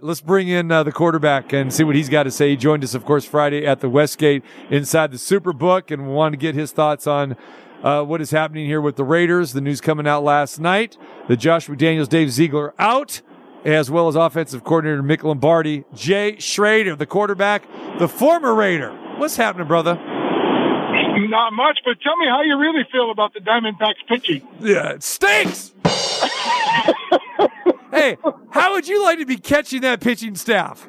Let's bring in uh, the quarterback and see what he's got to say. He joined us, of course, Friday at the Westgate inside the Superbook, and we wanted to get his thoughts on uh, what is happening here with the Raiders. The news coming out last night: the Josh McDaniels, Dave Ziegler out, as well as offensive coordinator Mick Lombardi, Jay Schroeder, the quarterback, the former Raider. What's happening, brother? Not much, but tell me how you really feel about the Diamondbacks pitching. Yeah, it stinks. hey, how would you like to be catching that pitching staff?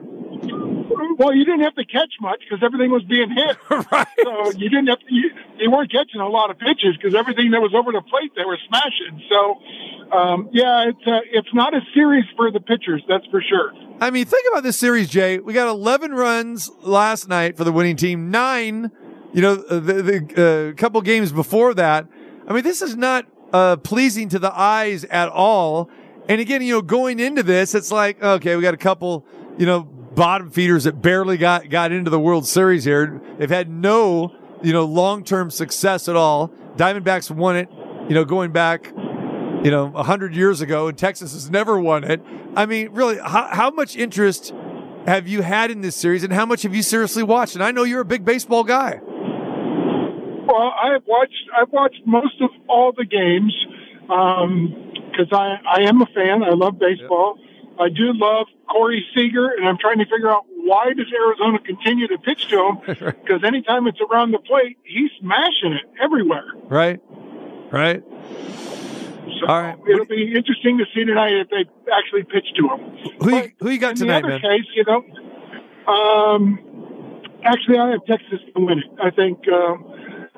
Well, you didn't have to catch much because everything was being hit. right. So you didn't have to, you, you weren't catching a lot of pitches because everything that was over the plate they were smashing. So, um, yeah, it's uh, it's not a series for the pitchers, that's for sure. I mean, think about this series, Jay. We got 11 runs last night for the winning team, nine, you know, the, the uh, couple games before that. I mean, this is not uh, pleasing to the eyes at all. And again, you know, going into this, it's like, okay, we got a couple, you know, bottom feeders that barely got, got into the World Series here. They've had no, you know, long-term success at all. Diamondbacks won it, you know, going back, you know, a hundred years ago and Texas has never won it. I mean, really, how, how much interest have you had in this series and how much have you seriously watched? And I know you're a big baseball guy. Well, I've watched, I've watched most of all the games. Um, because I, I am a fan. I love baseball. Yep. I do love Corey Seager, and I'm trying to figure out why does Arizona continue to pitch to him? Because anytime it's around the plate, he's smashing it everywhere. Right, right. So All right. It'll be interesting to see tonight if they actually pitch to him. Who you, who you got in tonight, the other man? case, you know, um, actually, I have Texas to win it. I think uh,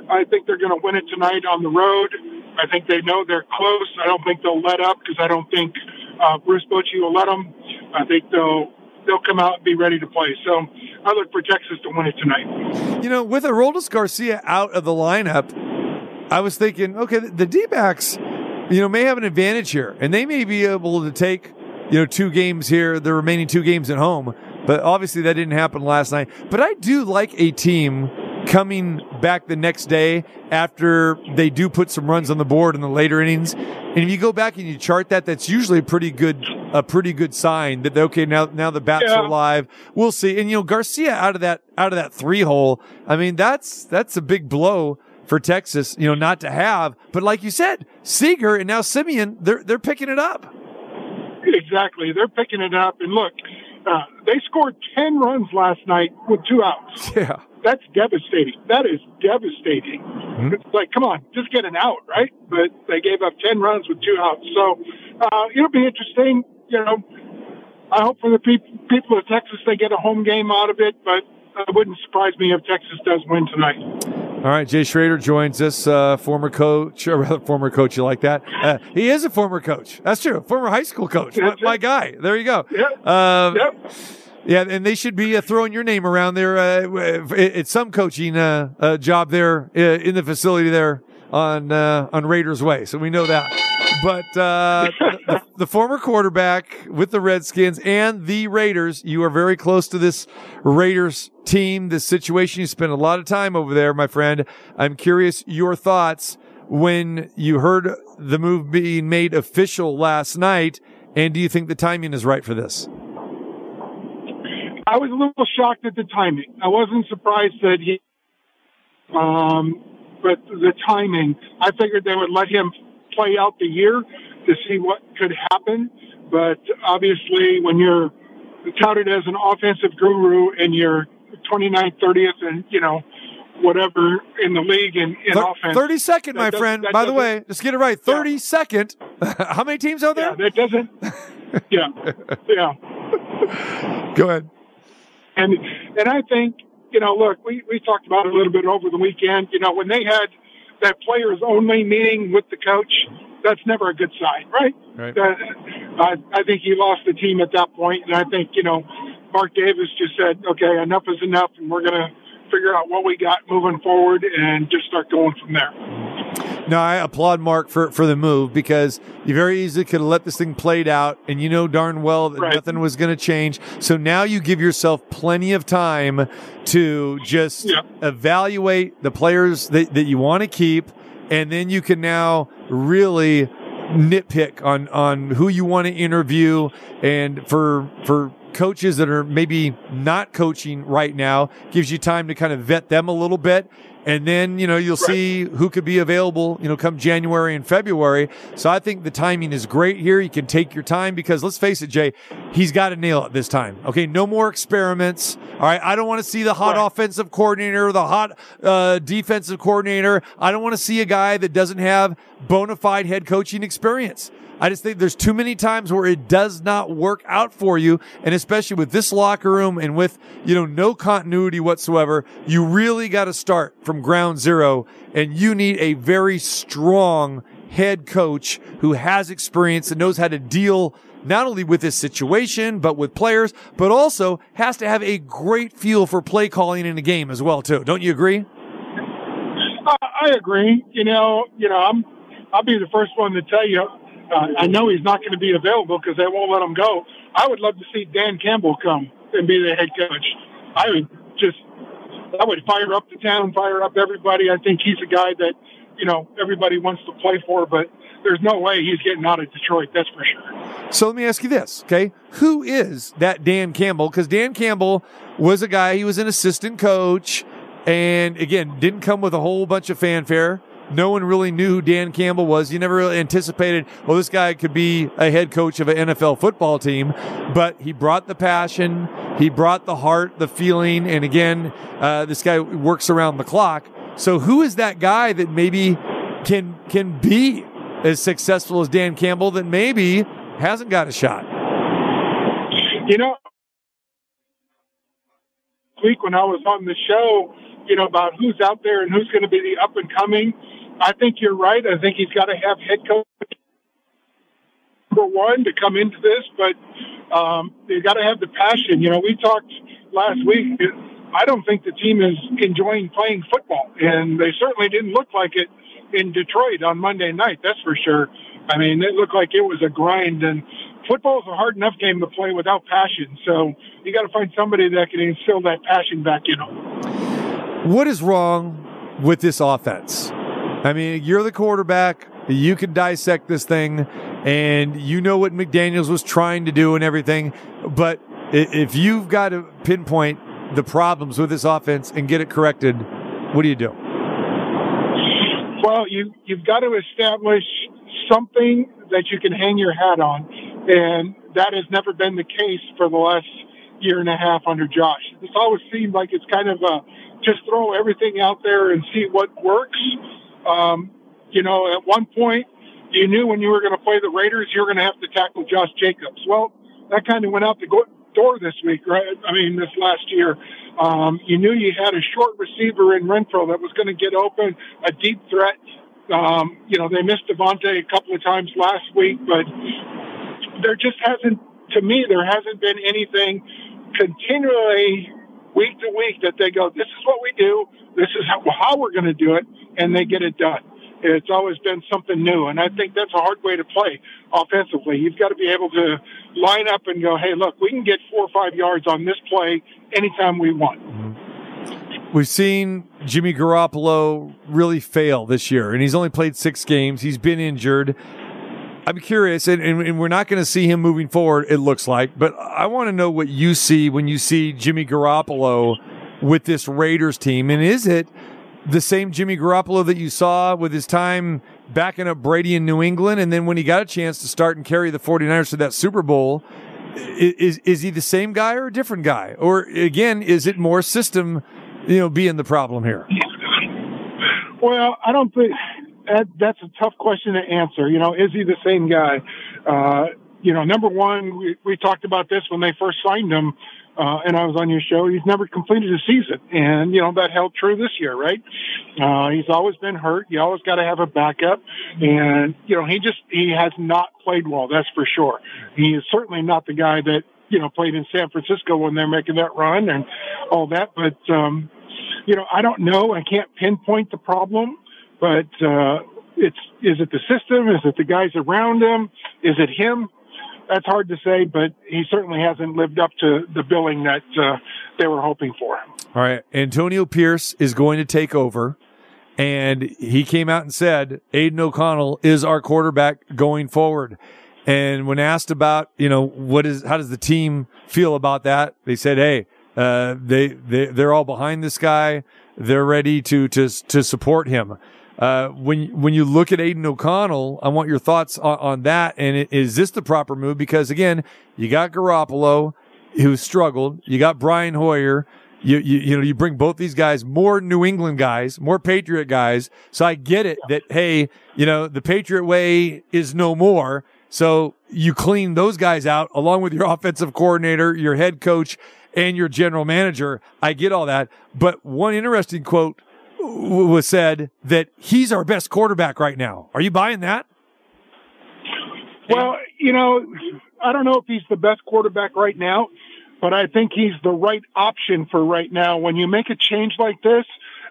I think they're going to win it tonight on the road. I think they know they're close. I don't think they'll let up because I don't think uh, Bruce Bochy will let them. I think they'll they'll come out and be ready to play. So I look for Texas to win it tonight. You know, with Aroldis Garcia out of the lineup, I was thinking, okay, the D backs, you know, may have an advantage here, and they may be able to take, you know, two games here, the remaining two games at home. But obviously that didn't happen last night. But I do like a team coming back the next day after they do put some runs on the board in the later innings. And if you go back and you chart that, that's usually a pretty good, a pretty good sign that okay, now now the bats yeah. are live. We'll see. And you know, Garcia out of that out of that three hole. I mean, that's that's a big blow for Texas. You know, not to have. But like you said, Seager and now Semien they're they're picking it up. Exactly, they're picking it up. And look, uh, they scored ten runs last night with two outs. Yeah that's devastating. That is devastating. Mm-hmm. It's like, come on, just get an out, right? But they gave up 10 runs with two outs. So uh, it'll be interesting. You know, I hope for the pe- people of Texas they get a home game out of it, but it wouldn't surprise me if Texas does win tonight. All right, Jay Schroeder joins us, uh, former coach, or rather, former coach. You like that? Uh, he is a former coach. That's true. Former high school coach. My, my, guy. There you go. Yep. Um, yep. Yeah, and they should be uh, throwing your name around there uh, at some coaching uh, uh, job there uh, in the facility there on uh, on Raiders Way. So we know that. But the, the, former quarterback with the Redskins and the Raiders, you are very close to this Raiders team, this situation. You spent a lot of time over there, my friend. I'm curious your thoughts when you heard the move being made official last night, and do you think the timing is right for this? I was a little shocked at the timing. I wasn't surprised that he, um, but the timing, I figured they would let him play out the year to see what could happen. But obviously, when you're touted as an offensive guru and you're 29th, 30th, and you know whatever in the league in, in Th- offense. 32nd, my friend. By the way, just get it right. 32nd. Yeah. How many teams are there? Yeah, that doesn't. yeah. Yeah. Go ahead. And and I think you know, look, we we talked about it a little bit over the weekend. You know, when they had that players only meeting with the coach, that's never a good sign, right? Right. Uh, I I think he lost the team at that point, and I think you know, Mark Davis just said, okay, enough is enough, and we're gonna figure out what we got moving forward and just start going from there. No, I applaud Mark for, for the move because you very easily could have let this thing played out and you know darn well that right. nothing was going to change. So now you give yourself plenty of time to just yeah. evaluate the players that, that you want to keep. And then you can now really nitpick on, on who you want to interview and for, for coaches that are maybe not coaching right now, gives you time to kind of vet them a little bit. And then, you know, you'll right. see who could be available, you know, come January and February. So I think the timing is great here. You can take your time because let's face it, Jay, he's got to nail it this time. Okay. No more experiments. All right. I don't want to see the hot right. offensive coordinator, the hot uh, defensive coordinator. I don't want to see a guy that doesn't have bona fide head coaching experience. I just think there's too many times where it does not work out for you. And especially with this locker room and with, you know, no continuity whatsoever, you really got to start from ground zero and you need a very strong head coach who has experience and knows how to deal not only with this situation, but with players, but also has to have a great feel for play calling in a game as well, too. Don't you agree? I agree. You know, you know, I'm, I'll be the first one to tell you, uh, I know he's not going to be available because they won't let him go. I would love to see Dan Campbell come and be the head coach. I would just, I would fire up the town, fire up everybody. I think he's a guy that, you know, everybody wants to play for, but there's no way he's getting out of Detroit. That's for sure. So let me ask you this, okay? Who is that Dan Campbell? Because Dan Campbell was a guy, he was an assistant coach, and again, didn't come with a whole bunch of fanfare. No one really knew who Dan Campbell was. You never really anticipated, well, this guy could be a head coach of an NFL football team, but he brought the passion, he brought the heart, the feeling, and again, uh, this guy works around the clock. So who is that guy that maybe can can be as successful as Dan Campbell that maybe hasn't got a shot? You know, week when I was on the show, you know, about who's out there and who's going to be the up and coming. I think you're right. I think he's got to have head coach for one to come into this, but um, you got to have the passion. You know, we talked last week. I don't think the team is enjoying playing football, and they certainly didn't look like it in Detroit on Monday night. That's for sure. I mean, it looked like it was a grind, and football is a hard enough game to play without passion. So you got to find somebody that can instill that passion back in them. What is wrong with this offense? I mean, you're the quarterback. You can dissect this thing, and you know what McDaniels was trying to do and everything. But if you've got to pinpoint the problems with this offense and get it corrected, what do you do? Well, you you've got to establish something that you can hang your hat on, and that has never been the case for the last year and a half under Josh. It's always seemed like it's kind of a just throw everything out there and see what works. Um, you know, at one point, you knew when you were going to play the Raiders, you were going to have to tackle Josh Jacobs. Well, that kind of went out the door this week, right? I mean, this last year. Um, you knew you had a short receiver in Renfrow that was going to get open, a deep threat. Um, you know, they missed Davante a couple of times last week, but there just hasn't, to me, there hasn't been anything continually week to week that they go, this is what we do, this is how, we're going to do it, and they get it done. It's always been something new, and I think that's a hard way to play offensively. You've got to be able to line up and go, hey, look, we can get four or five yards on this play anytime we want. Mm-hmm. We've seen Jimmy Garoppolo really fail this year, and he's only played six games. He's been injured. I'm curious, and, and, we're not going to see him moving forward, it looks like, but I want to know what you see when you see Jimmy Garoppolo with this Raiders team. And is it the same Jimmy Garoppolo that you saw with his time backing up Brady in New England? And then when he got a chance to start and carry the 49ers to that Super Bowl, is, is he the same guy or a different guy? Or again, is it more system, you know, being the problem here? Well, I don't think that's a tough question to answer. You know, is he the same guy? Uh, you know, number one, we, we talked about this when they first signed him uh, and I was on your show, he's never completed a season. And, you know, that held true this year, right? Uh, he's always been hurt. You always got to have a backup. And, you know, he just, he has not played well, that's for sure. He is certainly not the guy that, you know, played in San Francisco when they're making that run and all that. But, um, you know, I don't know. I can't pinpoint the problem, but, uh, it's, is it the system? Is it the guys around him? Is it him? that's hard to say, but he certainly hasn't lived up to the billing that uh, they were hoping for. All right, Antonio Pierce is going to take over, and he came out and said Aidan O'Connell is our quarterback going forward. And when asked about, you know, what is, how does the team feel about that? They said, Hey, uh, they, they, they're all behind this guy. They're ready to, to, to support him. Uh, when, when you look at Aidan O'Connell, I want your thoughts on, on that. And is this the proper move? Because again, you got Garoppolo who struggled. You got Brian Hoyer. You, you, you know, you bring both these guys, more New England guys, more Patriot guys. So I get it that, hey, you know, the Patriot way is no more. So you clean those guys out along with your offensive coordinator, your head coach, and your general manager. I get all that. But one interesting quote was said that he's our best quarterback right now. Are you buying that? Well, you know, I don't know if he's the best quarterback right now, but I think he's the right option for right now. When you make a change like this,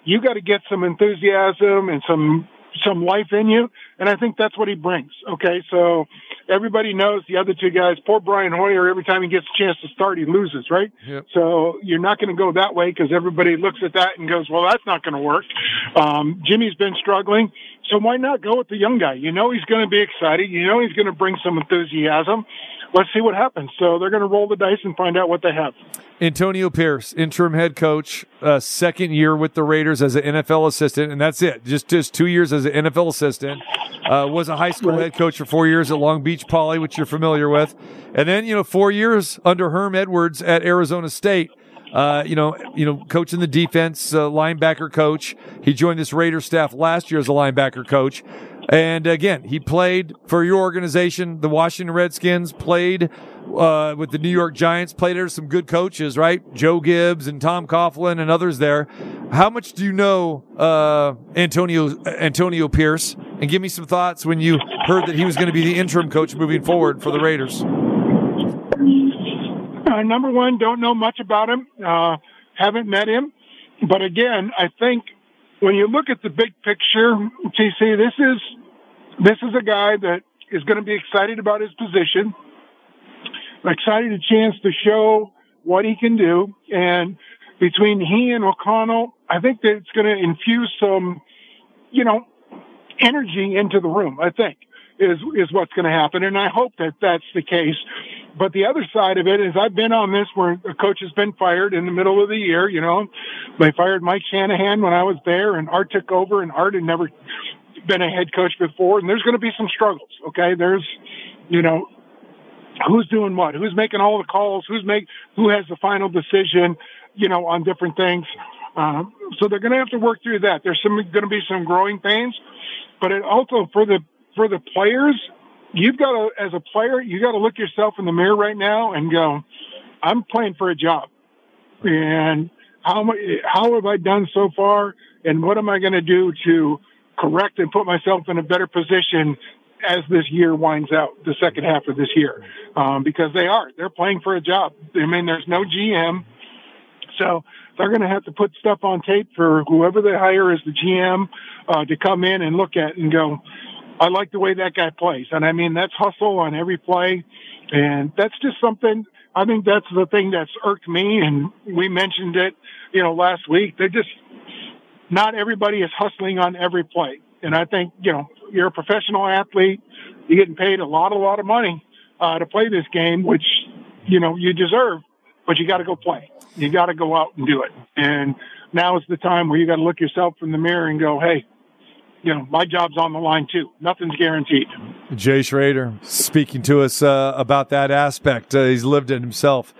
you got to get some enthusiasm and some some life in you. And I think that's what he brings. Okay. So everybody knows the other two guys, poor Brian Hoyer, every time he gets a chance to start, he loses, right? Yep. So you're not going to go that way because everybody looks at that and goes, well, that's not going to work. Um, Jimmy's been struggling. So why not go with the young guy? You know, he's going to be excited. You know, he's going to bring some enthusiasm let's see what happens. So they're going to roll the dice and find out what they have. Antonio Pierce, interim head coach, uh, second year with the Raiders as an NFL assistant, and that's it. Just just two years as an NFL assistant. Uh, was a high school head coach for four years at Long Beach Poly, which you're familiar with, and then you know four years under Herm Edwards at Arizona State. Uh, you know, you know, coaching the defense, uh, linebacker coach. He joined this Raider staff last year as a linebacker coach. And again, he played for your organization, the Washington Redskins, played uh, with the New York Giants, played under some good coaches, right? Joe Gibbs and Tom Coughlin and others there. How much do you know uh, Antonio Antonio Pierce? And give me some thoughts when you heard that he was going to be the interim coach moving forward for the Raiders. Uh, number one, don't know much about him. Uh, haven't met him, but again, I think when you look at the big picture, TC, this is this is a guy that is going to be excited about his position, excited a chance to show what he can do. And between he and O'Connell, I think that it's going to infuse some, you know, energy into the room. I think is is what's going to happen, and I hope that that's the case. But the other side of it is I've been on this where a coach has been fired in the middle of the year. You know, they fired Mike Shanahan when I was there, and Art took over, and Art had never been a head coach before, and there's going to be some struggles. Okay, there's, you know, who's doing what, who's making all the calls, who's make, who has the final decision, you know, on different things. Um, so they're going to have to work through that. There's some going to be some growing pains, but it also for the for the players, you've got to as a player, you got to look yourself in the mirror right now and go, I'm playing for a job, and how how have I done so far, and what am I going to do to correct and put myself in a better position as this year winds out, the second half of this year, um, because they are they're playing for a job. I mean, there's no GM, so they're going to have to put stuff on tape for whoever they hire as the GM uh, to come in and look at and go. I like the way that guy plays, and I mean that's hustle on every play, and that's just something. I think that's the thing that's irked me, and we mentioned it, you know, last week. They just not everybody is hustling on every play. And I think, you know, you're a professional athlete. You're getting paid a lot, a lot of money, uh, to play this game, which, you know, you deserve, but you got to go play. You got to go out and do it. And now is the time where you got to look yourself in the mirror and go, Hey, you know, my job's on the line too. Nothing's guaranteed. Jay Schroeder speaking to us uh, about that aspect. Uh, he's lived it himself.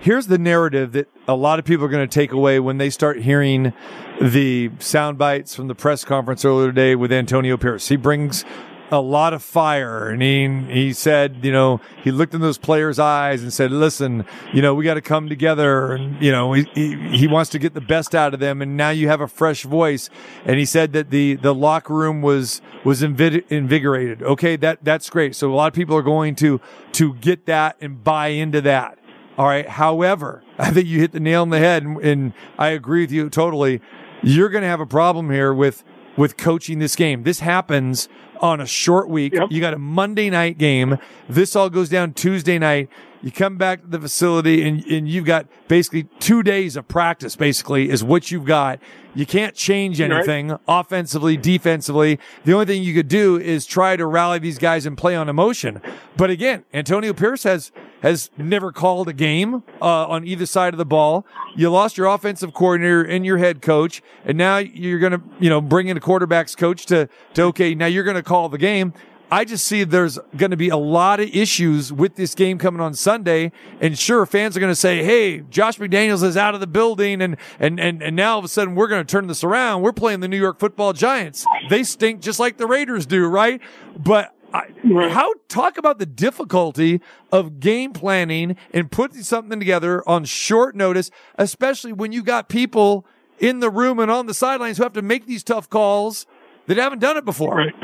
Here's the narrative that a lot of people are going to take away when they start hearing the sound bites from the press conference earlier today with Antonio Pierce. He brings a lot of fire and he, he said, you know, he looked in those players' eyes and said, listen, you know, we got to come together and, you know, he, he, he, wants to get the best out of them. And now you have a fresh voice. And he said that the, the locker room was, was invigorated. Okay. That, that's great. So a lot of people are going to, to get that and buy into that. All right. However, I think you hit the nail on the head, and, and I agree with you totally. You're going to have a problem here with with coaching this game. This happens on a short week. Yep. You got a Monday night game. This all goes down Tuesday night. You come back to the facility and, and you've got basically two days of practice, basically, is what you've got. You can't change anything right. offensively, defensively. The only thing you could do is try to rally these guys and play on emotion. But again, Antonio Pierce has, has never called a game, uh, on either side of the ball. You lost your offensive coordinator and your head coach. And now you're going to, you know, bring in a quarterback's coach to, to, okay, now you're going to call the game. I just see there's going to be a lot of issues with this game coming on Sunday. And sure, fans are going to say, Hey, Josh McDaniels is out of the building. And, and, and, and now all of a sudden we're going to turn this around. We're playing the New York football giants. They stink just like the Raiders do, right? But I, how talk about the difficulty of game planning and putting something together on short notice, especially when you got people in the room and on the sidelines who have to make these tough calls that haven't done it before. Right.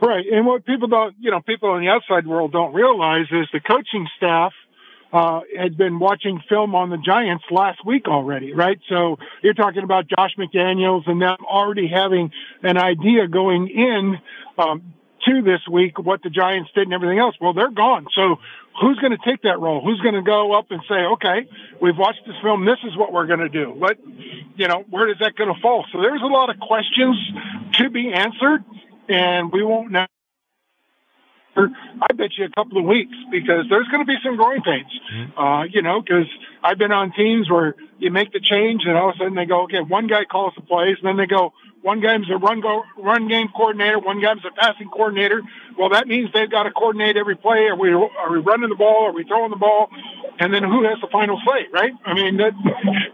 Right. And what people don't, you know, people in the outside world don't realize is the coaching staff uh, had been watching film on the Giants last week already, right? So you're talking about Josh McDaniels and them already having an idea going in um, to this week what the Giants did and everything else. Well, they're gone. So who's going to take that role? Who's going to go up and say, okay, we've watched this film. This is what we're going to do. What, you know, where is that going to fall? So there's a lot of questions to be answered and we won't know. I bet you a couple of weeks because there's going to be some growing pains. Mm-hmm. Uh, you know, because I've been on teams where you make the change and all of a sudden they go, okay, one guy calls the plays, and then they go, one guy's a run go run game coordinator, one guy's a passing coordinator. Well, that means they've got to coordinate every play. Are we are we running the ball? Are we throwing the ball? And then who has the final say, right? I mean, that,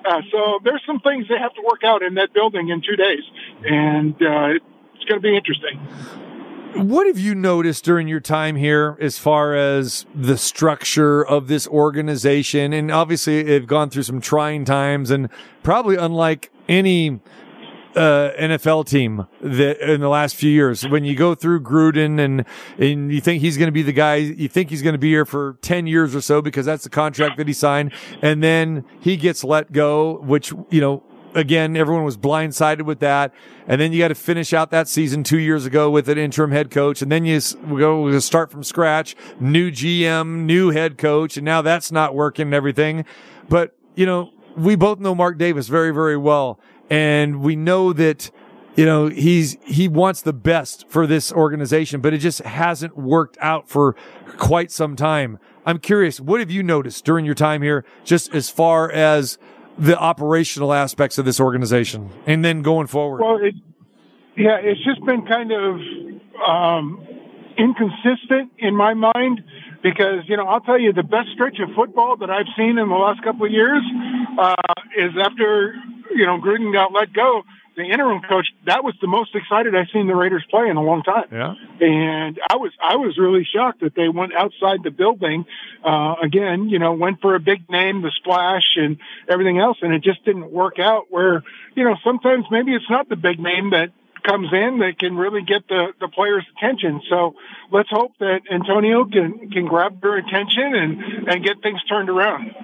uh, so there's some things they have to work out in that building in two days, and uh, it's going to be interesting. What have you noticed during your time here as far as the structure of this organization? And obviously, they've gone through some trying times and probably unlike any uh, NFL team that in the last few years. When you go through Gruden and and you think he's going to be the guy, you think he's going to be here for ten years or so because that's the contract that he signed, and then he gets let go, which you know again, everyone was blindsided with that. And then you got to finish out that season two years ago with an interim head coach. And then you go start from scratch, new GM, new head coach. And now that's not working and everything. But, you know, we both know Mark Davis very, very well. And we know that, you know, he's, he wants the best for this organization, but it just hasn't worked out for quite some time. I'm curious, what have you noticed during your time here, just as far as the operational aspects of this organization and then going forward? Well, it, yeah, it's just been kind of um, inconsistent in my mind because, you know, I'll tell you the best stretch of football that I've seen in the last couple of years uh, is after, you know, Gruden got let go the interim coach, that was the most excited I've seen the Raiders play in a long time. Yeah. And I was, I was really shocked that they went outside the building. Uh, again, you know, went for a big name, the splash and everything else. And it just didn't work out where, you know, sometimes maybe it's not the big name that comes in that can really get the, the players' attention. So let's hope that Antonio can, can grab their attention and, and get things turned around.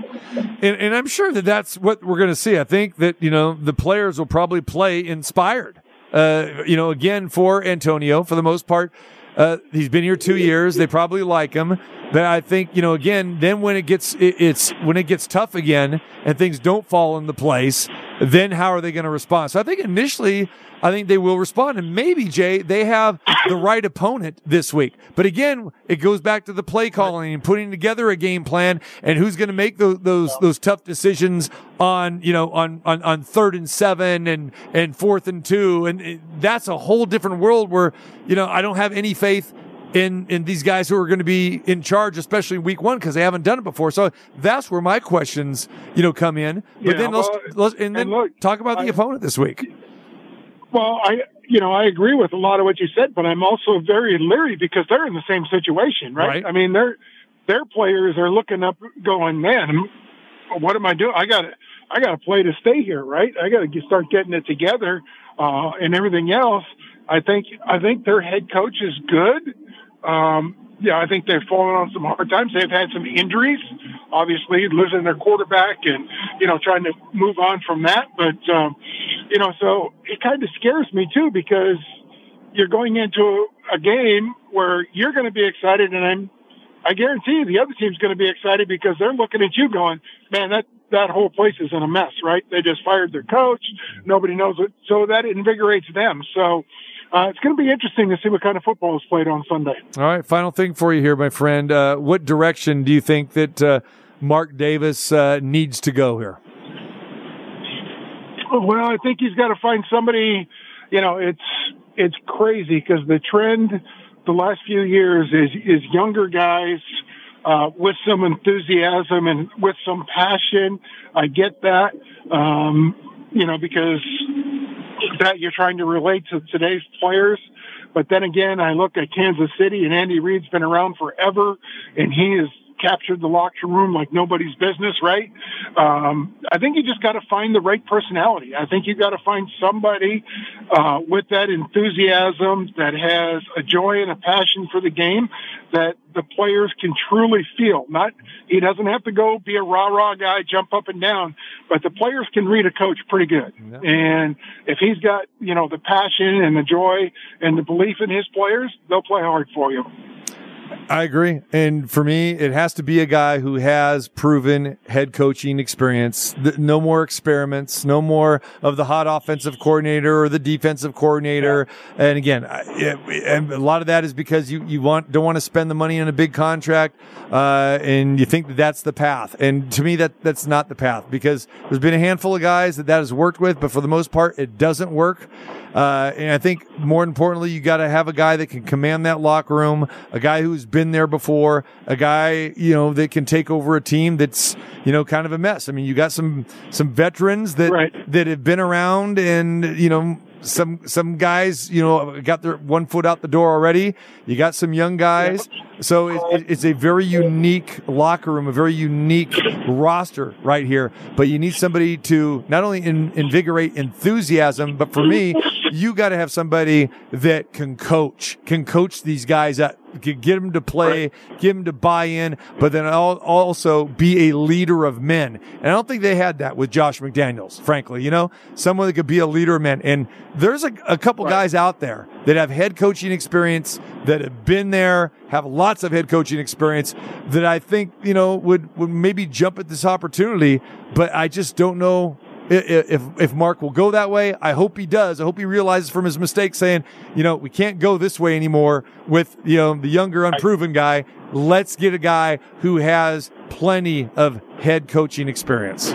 And, and I'm sure that that's what we're going to see. I think that, you know, the players will probably play inspired. Uh, you know, again, for Antonio, for the most part, uh, he's been here two years. They probably like him, but I think you know. Again, then when it gets it, it's when it gets tough again and things don't fall into place, then how are they going to respond? So I think initially, I think they will respond, and maybe Jay they have the right opponent this week. But again, it goes back to the play calling and putting together a game plan, and who's going to make those those those tough decisions on you know on on on third and seven and and fourth and two, and that's a whole different world where you know I don't have any faith in in these guys who are going to be in charge, especially week one, because they haven't done it before. So that's where my questions, you know, come in. But yeah, then let's, let's and then and look, talk about the I, opponent this week. Well, I you know I agree with a lot of what you said, but I'm also very leery because they're in the same situation, right? right. I mean, their their players are looking up, going, man, what am I doing? I got to I got to play to stay here, right? I got to start getting it together uh, and everything else. I think I think their head coach is good. Um, yeah, I think they've fallen on some hard times. They've had some injuries, obviously losing their quarterback and, you know, trying to move on from that. But, um, you know, so it kind of scares me too because you're going into a game where you're going to be excited and I'm I guarantee you the other team's going to be excited because they're looking at you going, man, that, that whole place is in a mess, right? They just fired their coach. Nobody knows it. So that invigorates them. So, uh, it's going to be interesting to see what kind of football is played on Sunday. All right. Final thing for you here, my friend. Uh, what direction do you think that, uh, Mark Davis, uh, needs to go here? Well, I think he's got to find somebody, you know, it's, it's crazy because the trend the last few years is, is younger guys, uh, with some enthusiasm and with some passion. I get that, um, you know, because that you're trying to relate to today's players. But then again, I look at Kansas City and Andy Reid's been around forever and he is captured the locker room like nobody's business, right? Um, I think you just got to find the right personality. I think you got to find somebody uh, with that enthusiasm that has a joy and a passion for the game that the players can truly feel. Not he doesn't have to go be a rah rah guy, jump up and down, but the players can read a coach pretty good. Yeah. And if he's got you know the passion and the joy and the belief in his players, they'll play hard for you. I agree. And for me, it has to be a guy who has proven head coaching experience. No more experiments, no more of the hot offensive coordinator or the defensive coordinator. Yeah. And again, and a lot of that is because you, you want, don't want to spend the money on a big contract. Uh, and you think that that's the path. And to me, that, that's not the path because there's been a handful of guys that that has worked with, but for the most part, it doesn't work. Uh, and I think more importantly, you got to have a guy that can command that locker room, a guy who's been there before, a guy, you know, that can take over a team that's, you know, kind of a mess. I mean, you got some, some veterans that, right. that have been around and, you know, some some guys, you know, got their one foot out the door already. You got some young guys, so it, it's a very unique locker room, a very unique roster right here. But you need somebody to not only in, invigorate enthusiasm, but for me, you got to have somebody that can coach, can coach these guys up, get them to play, get them to buy in, but then also be a leader of men. And I don't think they had that with Josh McDaniels, frankly, you know, someone that could be a leader of men. And there's a, a couple right. guys out there that have head coaching experience, that have been there, have lots of head coaching experience that I think, you know, would, would maybe jump at this opportunity, but I just don't know if if Mark will go that way. I hope he does. I hope he realizes from his mistake saying, you know, we can't go this way anymore with you know the younger unproven guy. Let's get a guy who has plenty of head coaching experience.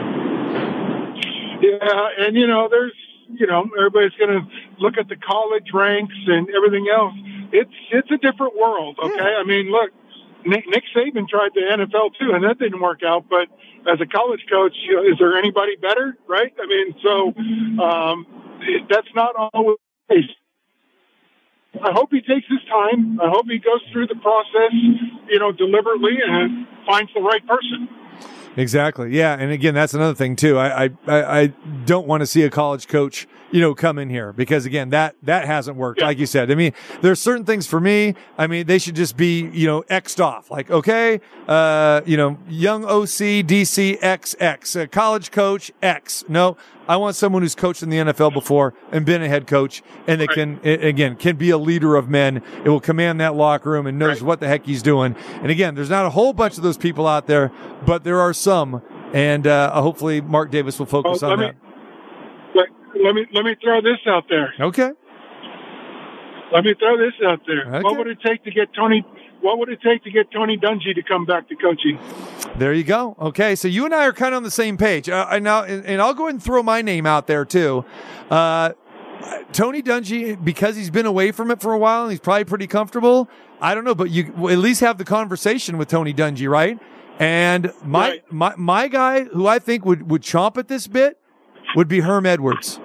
Yeah, and you know, there's you know, everybody's going to look at the college ranks and everything else. It's it's a different world, okay? Yeah. I mean, look, Nick, Nick Saban tried the NFL too, and that didn't work out. But as a college coach, you know, is there anybody better? Right? I mean, so um, that's not always. I hope he takes his time. I hope he goes through the process, you know, deliberately and finds the right person. Exactly. Yeah. And again, that's another thing too. I, I, I don't want to see a college coach, you know, come in here because again, that, that hasn't worked. Yeah. Like you said, I mean, there's certain things for me. I mean, they should just be, you know, X'd off. Like, okay, uh, you know, young OC, DC, XX, a college coach, X. No, I want someone who's coached in the NFL before and been a head coach and that right. can, again, can be a leader of men. It will command that locker room and knows right. what the heck he's doing. And again, there's not a whole bunch of those people out there, but there are some. And, uh, hopefully Mark Davis will focus on me, that. Let, me, let me throw this out there. Okay. Let me throw this out there. Okay. What would it take to get Tony, what would it take to get Tony Dungy to come back to coaching? There you go. Okay, so you and I are kind of on the same page. Uh, now, and, and, I'll go ahead and throw my name out there too. Uh, Tony Dungy, because he's been away from it for a while and he's probably pretty comfortable. I don't know, but you at least have the conversation with Tony Dungy, right? And my right. my my guy who I think would would chomp at this bit would be Herm Edwards.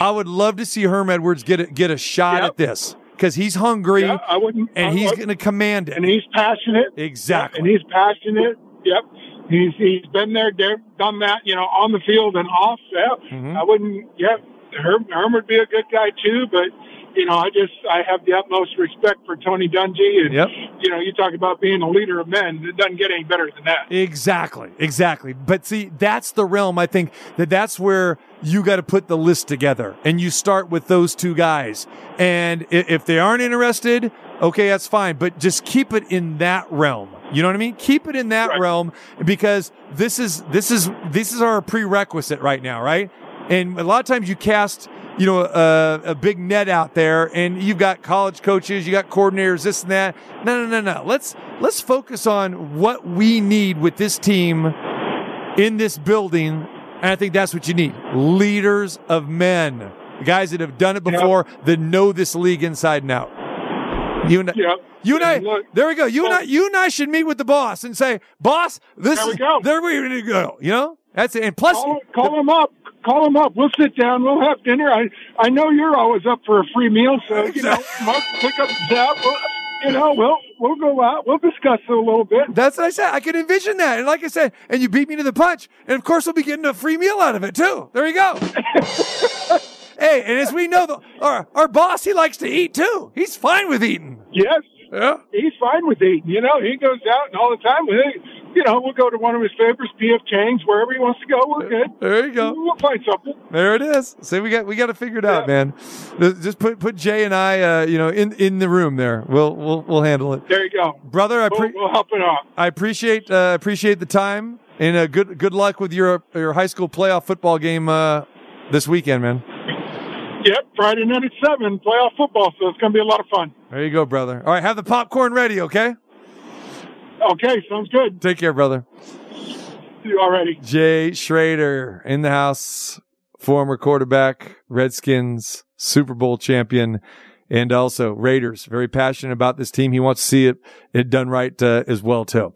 I would love to see Herm Edwards get a, get a shot yep. at this because he's hungry. Yeah, I wouldn't, and I he's going to command it. And he's passionate. Exactly. and he's passionate. Yep. He's he's been there, done that. You know, on the field and off. Yeah. Mm-hmm. I wouldn't. Yeah. Herm, Herm would be a good guy too, but you know, I just I have the utmost respect for Tony Dungy, and yep. you know, you talk about being a leader of men. It doesn't get any better than that. Exactly, exactly. But see, that's the realm. I think that that's where you got to put the list together, and you start with those two guys. And if they aren't interested, okay, that's fine, but just keep it in that realm. You know what I mean? Keep it in that Right. realm because this is this is this is our prerequisite right now, right? And a lot of times you cast, you know, a, a big net out there, and you've got college coaches, you got coordinators, this and that. No, no, no, no. Let's let's focus on what we need with this team in this building, and I think that's what you need: leaders of men, guys that have done it before, that know this league inside and out. You and Yeah. you and I, look- there we go. You and I, oh. you and I should meet with the boss and say, "Boss, this There we is go. there we to go." You know, that's it. And plus, Call, call him up. Call him up. We'll sit down. We'll have dinner. I I know you're always up for a free meal, so you know, Mark, pick up Zap. We'll, you know, we'll we'll go out. We'll discuss it a little bit. that's what I said. I can envision that. And like I said, and you beat me to the punch, and of course, we'll be getting a free meal out of it too. There you go. hey, and as we know, the, our our boss, he likes to eat too. He's fine with eating. Yes, Yeah. he's fine with eating. You know, he goes out and all the time. We, you know, we'll go to one of his favorites, PF Chang's, wherever he wants to go. We're good. There you go. We'll find something. There it is. See, we got we got to figure it out, man. Just put put Jay and I, uh, you know, in in the room there. We'll we'll we'll handle it, There you go. brother. I We'll, we'll help it out. I appreciate uh, appreciate the time and uh, good good luck with your your high school playoff football game uh, this weekend, man. Yep, Friday night at seven, playoff football. So it's going to be a lot of fun. There you go, brother. All right, have the popcorn ready, okay? Okay, sounds good. Take care, brother. See you already. Jay Schroeder in the house, former quarterback, Redskins, Super Bowl champion, and also Raiders. Very passionate about this team. He wants to see it, it done right uh, as well, too.